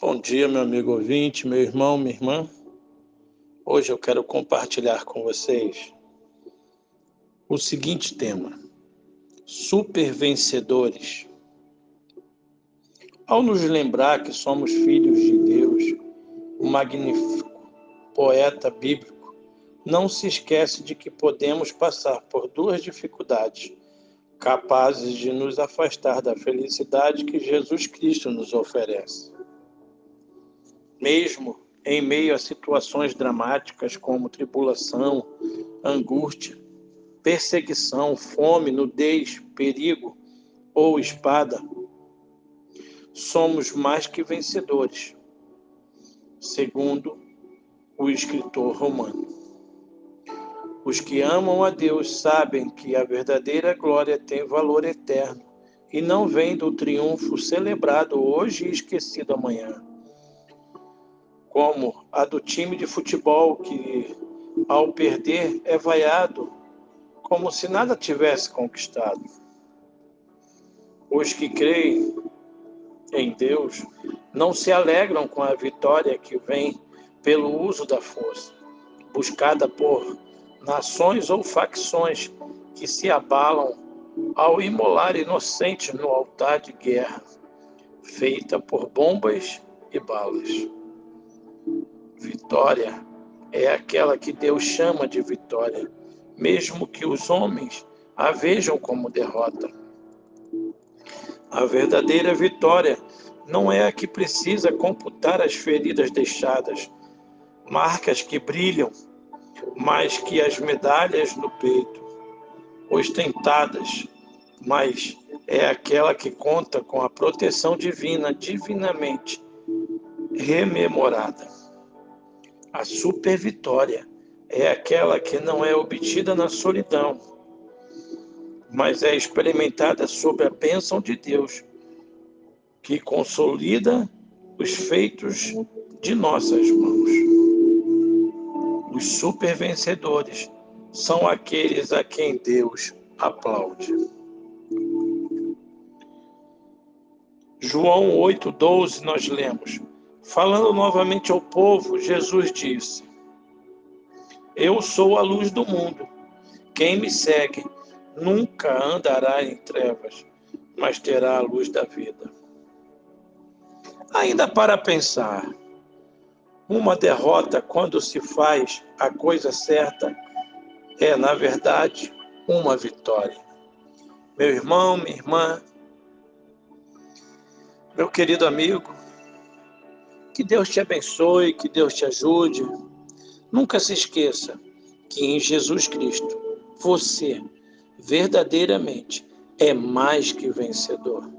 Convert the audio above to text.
Bom dia, meu amigo ouvinte, meu irmão, minha irmã. Hoje eu quero compartilhar com vocês o seguinte tema: super vencedores. Ao nos lembrar que somos filhos de Deus, o magnífico poeta bíblico não se esquece de que podemos passar por duas dificuldades capazes de nos afastar da felicidade que Jesus Cristo nos oferece. Mesmo em meio a situações dramáticas como tribulação, angústia, perseguição, fome, nudez, perigo ou espada, somos mais que vencedores, segundo o escritor romano. Os que amam a Deus sabem que a verdadeira glória tem valor eterno e não vem do triunfo celebrado hoje e esquecido amanhã. Como a do time de futebol que, ao perder, é vaiado como se nada tivesse conquistado. Os que creem em Deus não se alegram com a vitória que vem pelo uso da força, buscada por nações ou facções que se abalam ao imolar inocentes no altar de guerra, feita por bombas e balas. Vitória é aquela que Deus chama de vitória, mesmo que os homens a vejam como derrota. A verdadeira vitória não é a que precisa computar as feridas deixadas, marcas que brilham mais que as medalhas no peito, ostentadas, mas é aquela que conta com a proteção divina, divinamente rememorada. A super vitória é aquela que não é obtida na solidão, mas é experimentada sob a bênção de Deus, que consolida os feitos de nossas mãos. Os super vencedores são aqueles a quem Deus aplaude. João 8,12 nós lemos. Falando novamente ao povo, Jesus disse: Eu sou a luz do mundo. Quem me segue nunca andará em trevas, mas terá a luz da vida. Ainda para pensar, uma derrota, quando se faz a coisa certa, é, na verdade, uma vitória. Meu irmão, minha irmã, meu querido amigo, que Deus te abençoe, que Deus te ajude. Nunca se esqueça que em Jesus Cristo você verdadeiramente é mais que vencedor.